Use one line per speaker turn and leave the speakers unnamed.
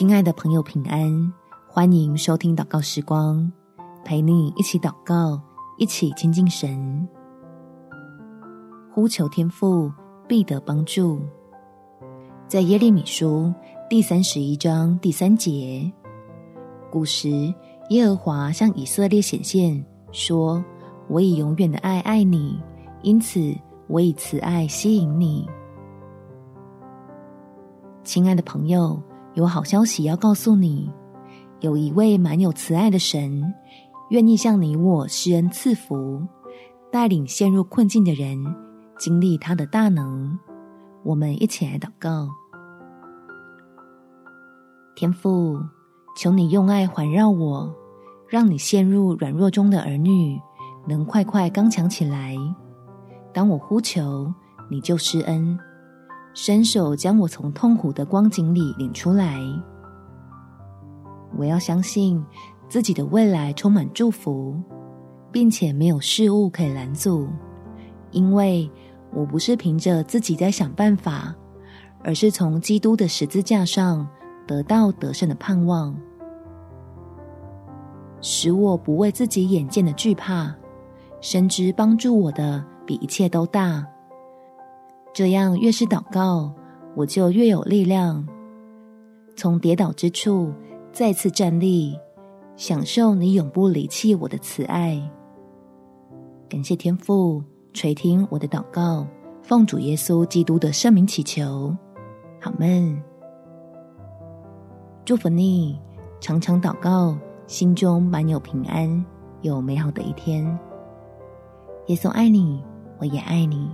亲爱的朋友，平安！欢迎收听祷告时光，陪你一起祷告，一起亲近神，呼求天父必得帮助。在耶利米书第三十一章第三节，古时耶和华向以色列显现，说：“我以永远的爱爱你，因此我以慈爱吸引你。”亲爱的朋友。有好消息要告诉你，有一位满有慈爱的神，愿意向你我施恩赐福，带领陷入困境的人经历他的大能。我们一起来祷告：天父，求你用爱环绕我，让你陷入软弱中的儿女能快快刚强起来。当我呼求，你就施恩。伸手将我从痛苦的光景里领出来。我要相信自己的未来充满祝福，并且没有事物可以拦阻，因为我不是凭着自己在想办法，而是从基督的十字架上得到得胜的盼望，使我不为自己眼见的惧怕，深知帮助我的比一切都大。这样越是祷告，我就越有力量，从跌倒之处再次站立，享受你永不离弃我的慈爱。感谢天父垂听我的祷告，奉主耶稣基督的圣名祈求，阿们。祝福你，常常祷告，心中满有平安，有美好的一天。耶稣爱你，我也爱你。